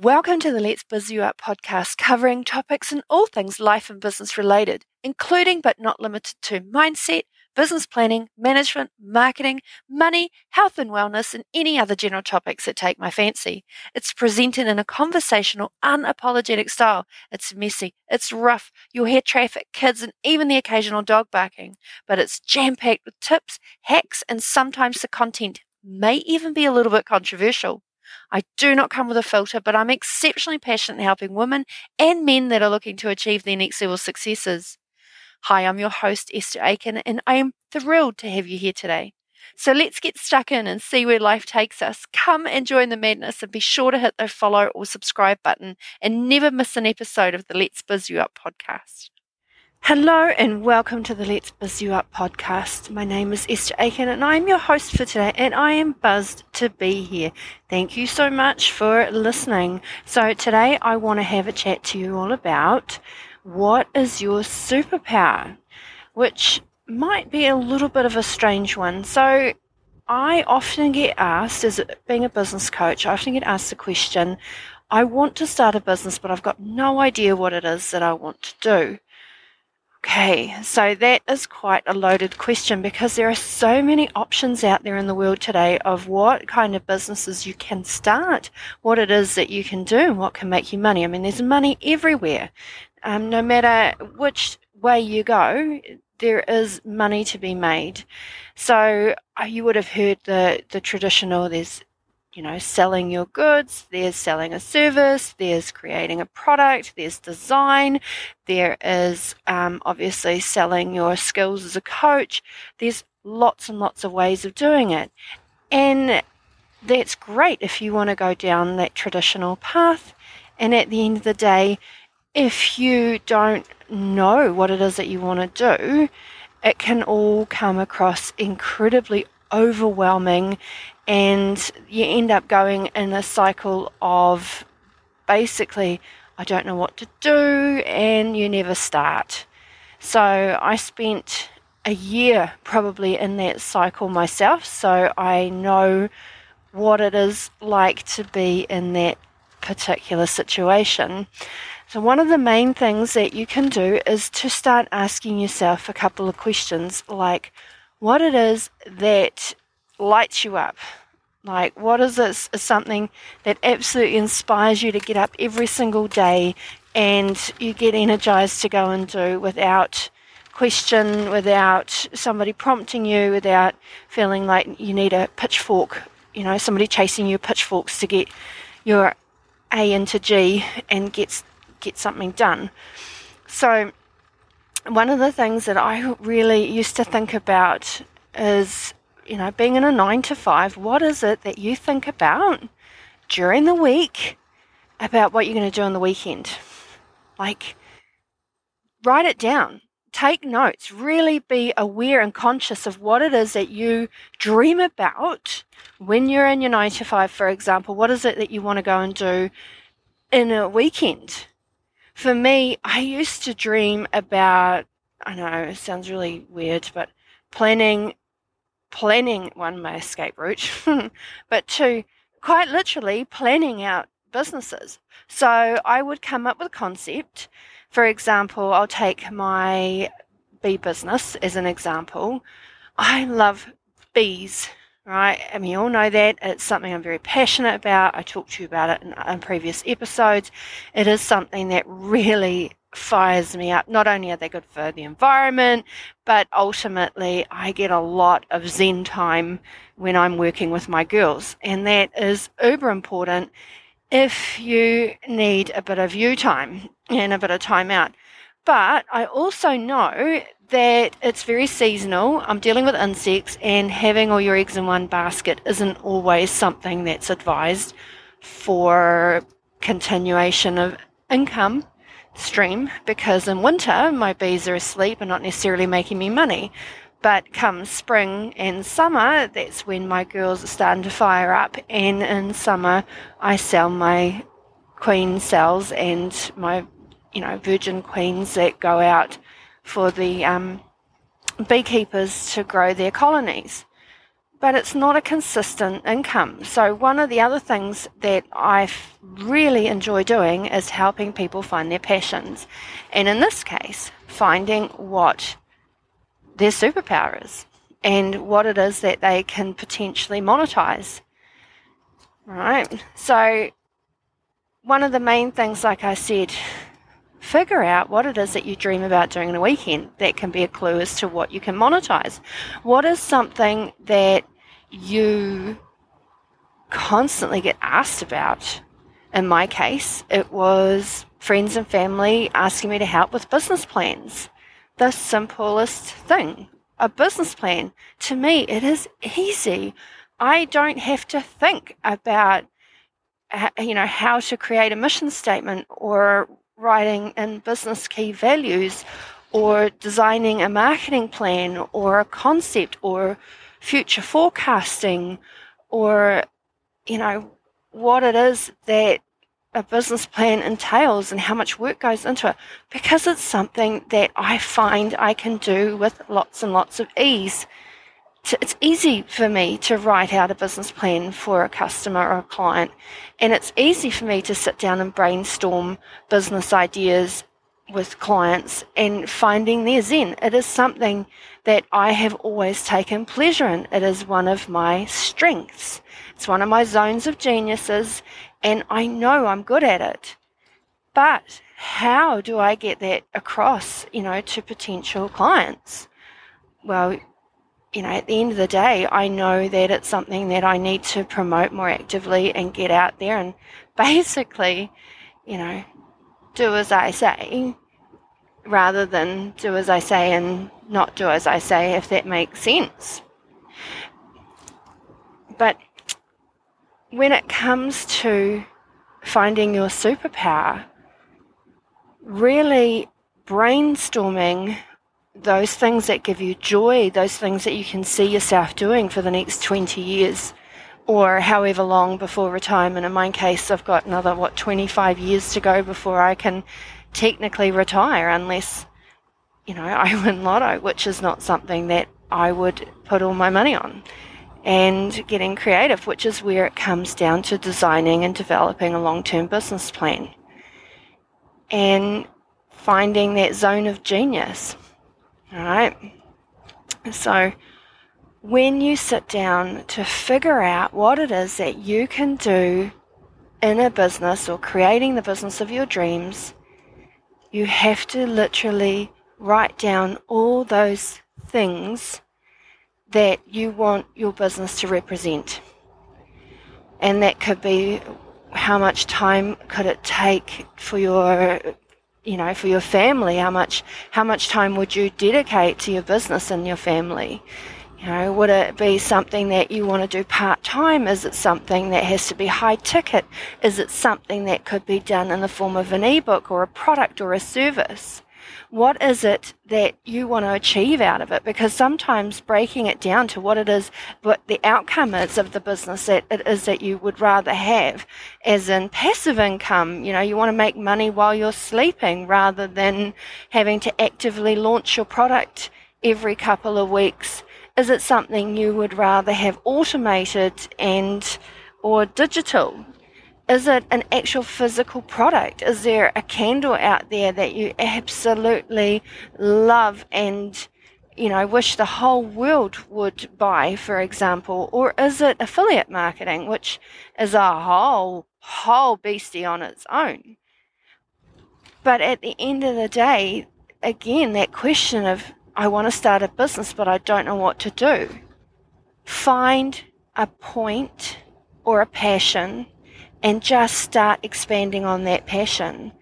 Welcome to the Let's Biz You Up podcast, covering topics and all things life and business related, including but not limited to mindset, business planning, management, marketing, money, health and wellness, and any other general topics that take my fancy. It's presented in a conversational, unapologetic style. It's messy, it's rough, you'll hear traffic, kids, and even the occasional dog barking, but it's jam packed with tips, hacks, and sometimes the content may even be a little bit controversial. I do not come with a filter, but I'm exceptionally passionate in helping women and men that are looking to achieve their next level successes. Hi, I'm your host, Esther Aitken, and I am thrilled to have you here today. So let's get stuck in and see where life takes us. Come and join the madness and be sure to hit the follow or subscribe button and never miss an episode of the Let's Biz You Up podcast. Hello and welcome to the Let's Buzz You Up podcast. My name is Esther Aitken and I'm your host for today and I am buzzed to be here. Thank you so much for listening. So today I want to have a chat to you all about what is your superpower, which might be a little bit of a strange one. So I often get asked, as being a business coach, I often get asked the question, I want to start a business, but I've got no idea what it is that I want to do. Okay, so that is quite a loaded question because there are so many options out there in the world today of what kind of businesses you can start, what it is that you can do, and what can make you money. I mean, there's money everywhere. Um, no matter which way you go, there is money to be made. So uh, you would have heard the the traditional. There's you know, selling your goods, there's selling a service, there's creating a product, there's design, there is um, obviously selling your skills as a coach. There's lots and lots of ways of doing it. And that's great if you want to go down that traditional path. And at the end of the day, if you don't know what it is that you want to do, it can all come across incredibly overwhelming and you end up going in a cycle of basically I don't know what to do and you never start. So I spent a year probably in that cycle myself, so I know what it is like to be in that particular situation. So, one of the main things that you can do is to start asking yourself a couple of questions like what it is that lights you up. Like, what is this? Is something that absolutely inspires you to get up every single day and you get energized to go and do without question, without somebody prompting you, without feeling like you need a pitchfork, you know, somebody chasing you pitchforks to get your A into G and get, get something done. So, one of the things that I really used to think about is you know, being in a nine to five, what is it that you think about during the week about what you're going to do on the weekend? Like, write it down. Take notes. Really be aware and conscious of what it is that you dream about when you're in your nine to five, for example. What is it that you want to go and do in a weekend? For me, I used to dream about, I know it sounds really weird, but planning planning one, my escape route, but two, quite literally planning out businesses. So I would come up with a concept. For example, I'll take my bee business as an example. I love bees, right? And we all know that. It's something I'm very passionate about. I talked to you about it in, in previous episodes. It is something that really fires me up. Not only are they good for the environment, but ultimately I get a lot of Zen time when I'm working with my girls. And that is uber important if you need a bit of you time and a bit of time out. But I also know that it's very seasonal. I'm dealing with insects, and having all your eggs in one basket isn't always something that's advised for continuation of income stream because in winter my bees are asleep and not necessarily making me money. But come spring and summer, that's when my girls are starting to fire up. And in summer, I sell my queen cells and my, you know, virgin queens that go out for the um, beekeepers to grow their colonies. But it's not a consistent income. So, one of the other things that I really enjoy doing is helping people find their passions. And in this case, finding what their superpower is and what it is that they can potentially monetize. Right? So, one of the main things, like I said, figure out what it is that you dream about doing in a weekend. That can be a clue as to what you can monetize. What is something that you constantly get asked about? In my case, it was friends and family asking me to help with business plans. The simplest thing a business plan. To me, it is easy. I don't have to think about you know how to create a mission statement or writing in business key values or designing a marketing plan or a concept or future forecasting or you know what it is that a business plan entails and how much work goes into it because it's something that I find I can do with lots and lots of ease. It's easy for me to write out a business plan for a customer or a client, and it's easy for me to sit down and brainstorm business ideas with clients and finding their zen. It is something that I have always taken pleasure in. It is one of my strengths. It's one of my zones of geniuses, and I know I'm good at it. But how do I get that across, you know, to potential clients? Well, you know, at the end of the day, I know that it's something that I need to promote more actively and get out there and basically, you know, do as I say rather than do as I say and not do as I say, if that makes sense. But when it comes to finding your superpower, really brainstorming those things that give you joy, those things that you can see yourself doing for the next 20 years or however long before retirement. In my case, I've got another, what, 25 years to go before I can technically retire unless, you know, I win lotto, which is not something that I would put all my money on and getting creative, which is where it comes down to designing and developing a long term business plan and finding that zone of genius. All right. So, when you sit down to figure out what it is that you can do in a business or creating the business of your dreams, you have to literally write down all those things that you want your business to represent. And that could be how much time could it take for your you know for your family how much how much time would you dedicate to your business and your family? You know would it be something that you want to do part time is it something that has to be high ticket? Is it something that could be done in the form of an ebook or a product or a service what is it that you want to achieve out of it? Because sometimes breaking it down to what it is, what the outcome is of the business that it is that you would rather have, as in passive income, you know, you want to make money while you're sleeping rather than having to actively launch your product every couple of weeks. Is it something you would rather have automated and or digital? Is it an actual physical product? Is there a candle out there that you absolutely love and you know wish the whole world would buy, for example? Or is it affiliate marketing, which is a whole whole beastie on its own? But at the end of the day, again, that question of I want to start a business, but I don't know what to do. Find a point or a passion and just start expanding on that passion.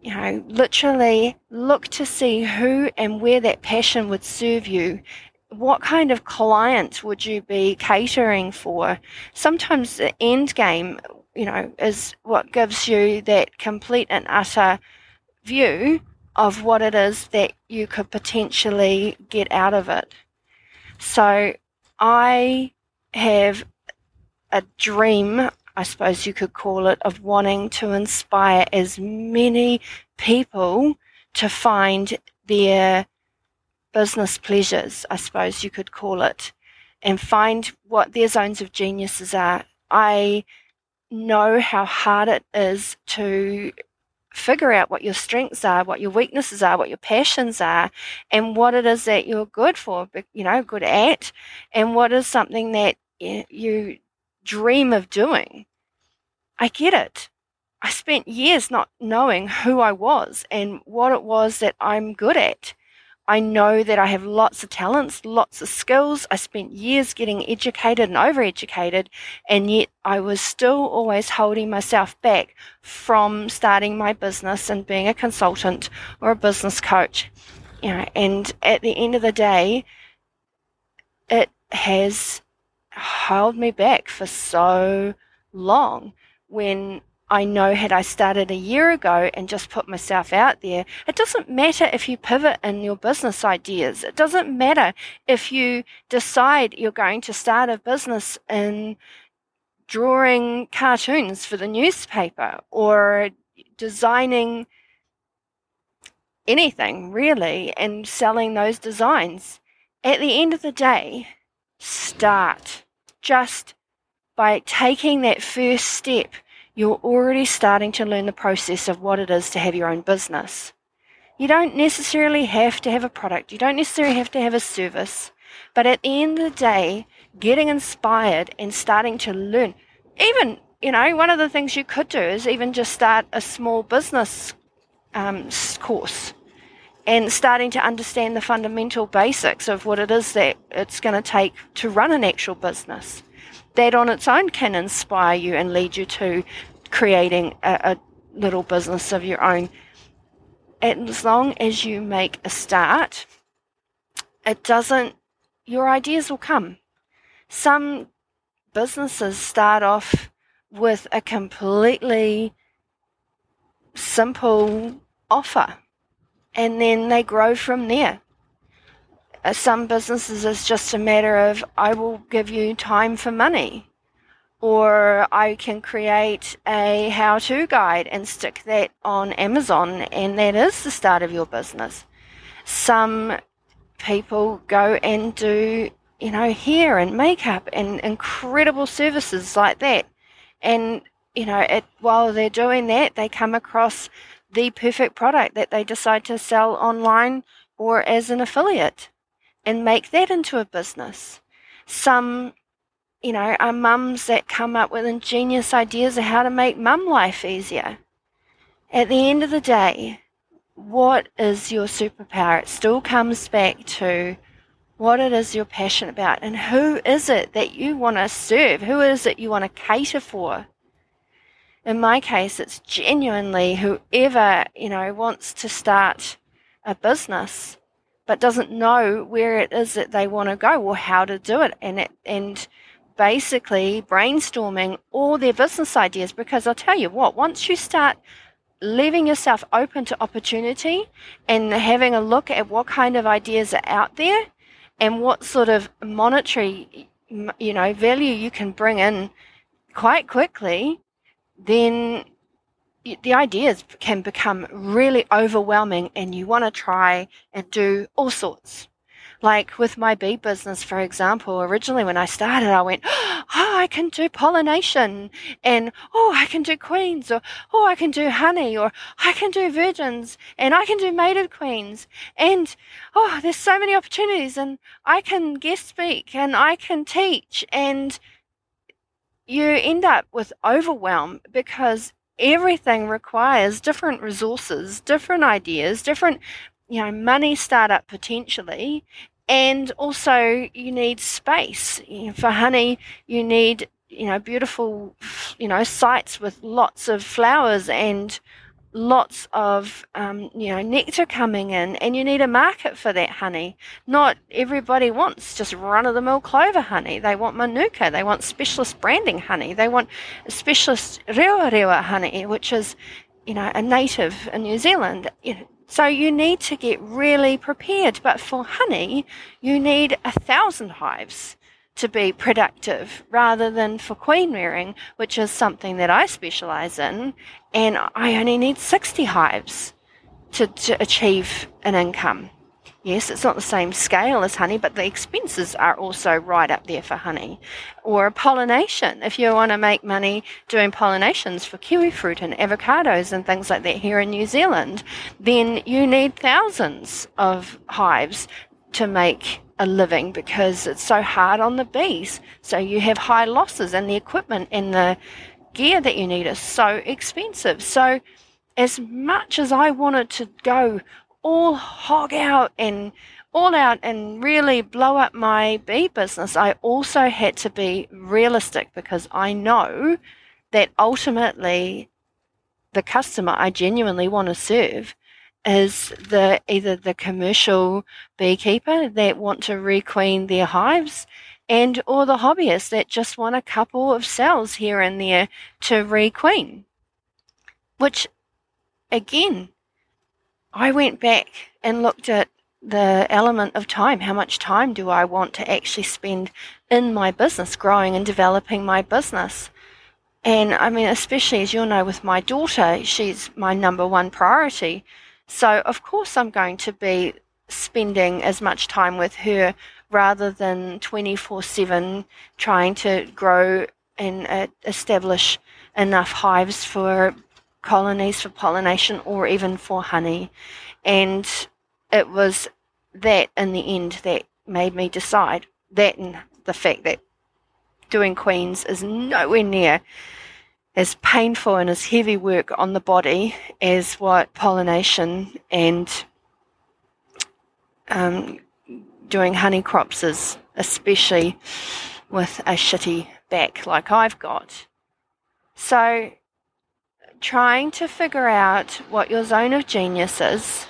You know, literally look to see who and where that passion would serve you. What kind of client would you be catering for? Sometimes the end game, you know, is what gives you that complete and utter view of what it is that you could potentially get out of it. So I have a dream I suppose you could call it, of wanting to inspire as many people to find their business pleasures, I suppose you could call it. and find what their zones of geniuses are. I know how hard it is to figure out what your strengths are, what your weaknesses are, what your passions are, and what it is that you're good for, you know, good at, and what is something that eh, you dream of doing. I get it. I spent years not knowing who I was and what it was that I'm good at. I know that I have lots of talents, lots of skills. I spent years getting educated and overeducated, and yet I was still always holding myself back from starting my business and being a consultant or a business coach. You know, and at the end of the day, it has held me back for so long when I know had I started a year ago and just put myself out there, it doesn't matter if you pivot in your business ideas. It doesn't matter if you decide you're going to start a business in drawing cartoons for the newspaper or designing anything really and selling those designs. At the end of the day, start just by taking that first step you're already starting to learn the process of what it is to have your own business. You don't necessarily have to have a product, you don't necessarily have to have a service, but at the end of the day, getting inspired and starting to learn, even, you know, one of the things you could do is even just start a small business um, course and starting to understand the fundamental basics of what it is that it's going to take to run an actual business that on its own can inspire you and lead you to creating a, a little business of your own. As long as you make a start, it doesn't, your ideas will come. Some businesses start off with a completely simple offer and then they grow from there. Uh, some businesses it's just a matter of I will give you time for money. Or I can create a how to guide and stick that on Amazon, and that is the start of your business. Some people go and do, you know, hair and makeup and incredible services like that. And, you know, it, while they're doing that, they come across the perfect product that they decide to sell online or as an affiliate and make that into a business. Some, you know, are mums that come up with ingenious ideas of how to make mum life easier. At the end of the day, what is your superpower? It still comes back to what it is you're passionate about and who is it that you want to serve? Who is it you want to cater for? In my case, it's genuinely whoever, you know, wants to start a business but doesn't know where it is that they want to go or how to do it and it, and basically brainstorming all their business ideas because I'll tell you what once you start leaving yourself open to opportunity and having a look at what kind of ideas are out there and what sort of monetary you know value you can bring in quite quickly then the ideas can become really overwhelming and you want to try and do all sorts. Like with my bee business, for example, originally when I started, I went, oh, I can do pollination and, oh, I can do queens or, oh, I can do honey or I can do virgins and I can do mated queens and, oh, there's so many opportunities and I can guest speak and I can teach and you end up with overwhelm because everything requires different resources, different ideas, different, you know, money startup potentially, and also you need space. For honey, you need, you know, beautiful, you know, sites with lots of flowers and lots of um, you know nectar coming in and you need a market for that honey. Not everybody wants just run-of-the-mill clover honey. They want manuka. They want specialist branding honey. They want specialist rewarewa honey which is you know a native in new zealand. So you need to get really prepared. But for honey you need a thousand hives to be productive rather than for queen rearing, which is something that I specialize in, and I only need 60 hives to, to achieve an income. Yes, it's not the same scale as honey, but the expenses are also right up there for honey. Or pollination. If you want to make money doing pollinations for kiwi fruit and avocados and things like that here in New Zealand, then you need thousands of hives to make a living because it's so hard on the bees. So you have high losses, and the equipment and the gear that you need is so expensive. So, as much as I wanted to go all hog out and all out and really blow up my bee business, I also had to be realistic because I know that ultimately the customer I genuinely want to serve is the either the commercial beekeeper that want to requeen their hives and or the hobbyists that just want a couple of cells here and there to requeen which again I went back and looked at the element of time. How much time do I want to actually spend in my business, growing and developing my business? And I mean, especially as you'll know with my daughter, she's my number one priority. So, of course, I'm going to be spending as much time with her rather than 24 7 trying to grow and uh, establish enough hives for colonies for pollination or even for honey. And it was that in the end that made me decide that and the fact that doing queens is nowhere near as painful and as heavy work on the body as what pollination and um, doing honey crops is, especially with a shitty back like I've got. So trying to figure out what your zone of genius is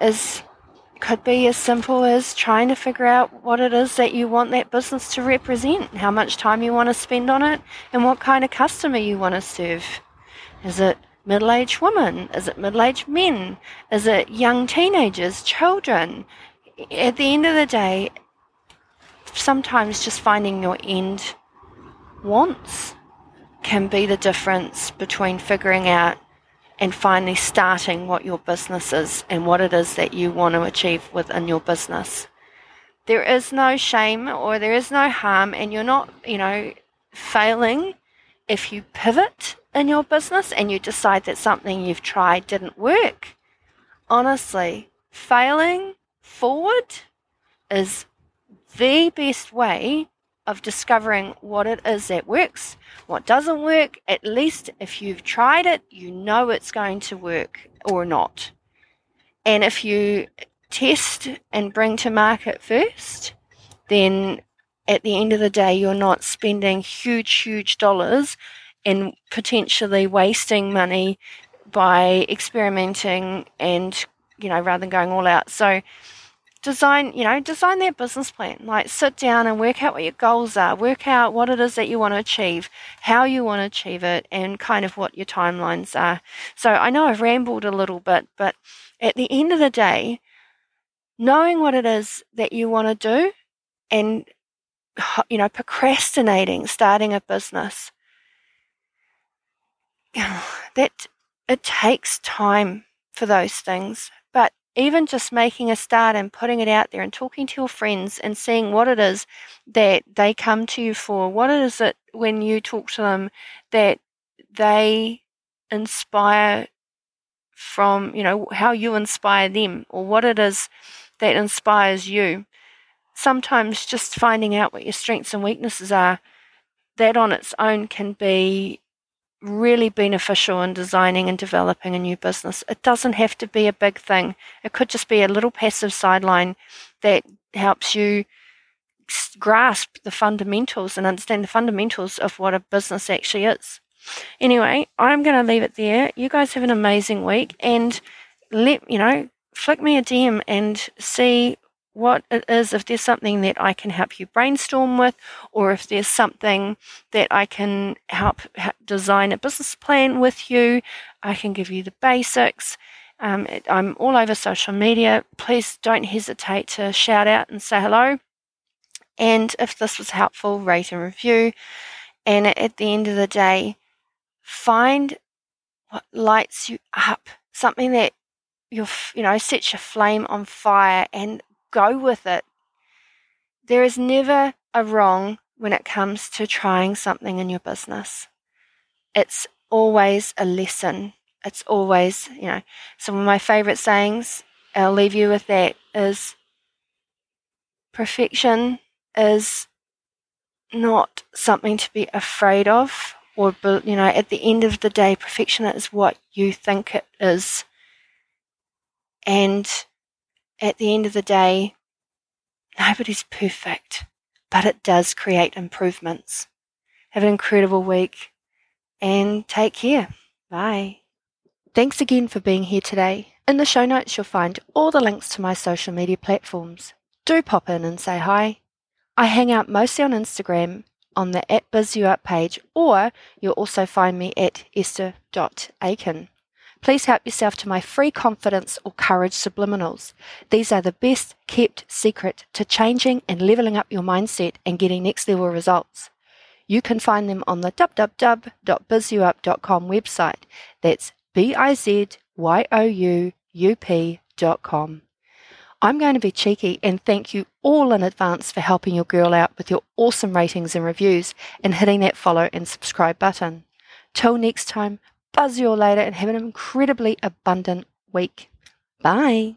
is could be as simple as trying to figure out what it is that you want that business to represent, how much time you want to spend on it, and what kind of customer you want to serve. Is it middle aged women? Is it middle aged men? Is it young teenagers, children? At the end of the day, sometimes just finding your end wants can be the difference between figuring out and finally starting what your business is and what it is that you want to achieve within your business. There is no shame or there is no harm, and you're not, you know, failing if you pivot in your business and you decide that something you've tried didn't work. Honestly, failing forward is the best way of discovering what it is that works, what doesn't work. At least if you've tried it, you know it's going to work or not. And if you test and bring to market first, then at the end of the day, you're not spending huge, huge dollars and potentially wasting money by experimenting and, you know, rather than going all out. So, design, you know, design their business plan. Like sit down and work out what your goals are, work out what it is that you want to achieve, how you want to achieve it, and kind of what your timelines are. So I know I've rambled a little bit, but at the end of the day, knowing what it is that you want to do and you know, procrastinating starting a business. That it takes time for those things, even just making a start and putting it out there and talking to your friends and seeing what it is that they come to you for, what is it when you talk to them that they inspire from, you know, how you inspire them or what it is that inspires you. Sometimes just finding out what your strengths and weaknesses are, that on its own can be really beneficial in designing and developing a new business. It doesn't have to be a big thing, it could just be a little passive sideline that helps you grasp the fundamentals and understand the fundamentals of what a business actually is. Anyway, I'm going to leave it there. You guys have an amazing week and let, you know, flick me a DM and see what it is, if there's something that I can help you brainstorm with, or if there's something that I can help design a business plan with you, I can give you the basics. Um, I'm all over social media. Please don't hesitate to shout out and say hello. And if this was helpful, rate and review. And at the end of the day, find what lights you up, something that your, you know, set your flame on fire and go with it. There is never a wrong when it comes to trying something in your business. It's always a lesson. It's always, you know, some of my favorite sayings, I'll leave you with that, is perfection is not something to be afraid of or you know at the end of the day perfection is what you think it is and at the end of the day nobody's perfect but it does create improvements. Have an incredible week and take care. Bye. Thanks again for being here today. In the show notes you'll find all the links to my social media platforms. Do pop in and say hi. I hang out mostly on Instagram on the at BizYouUp page, or you'll also find me at esther.aitken. Please help yourself to my free confidence or courage subliminals. These are the best kept secret to changing and leveling up your mindset and getting next level results. You can find them on the www.bizyouup.com website. That's B I Z Y O U U P.com. I'm going to be cheeky and thank you all in advance for helping your girl out with your awesome ratings and reviews and hitting that follow and subscribe button. Till next time, buzz you all later and have an incredibly abundant week. Bye.